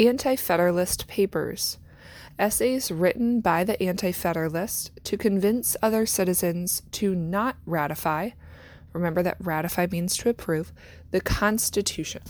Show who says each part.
Speaker 1: Anti Federalist Papers. Essays written by the anti-federalists to convince other citizens to not ratify, remember that ratify means to approve, the Constitution.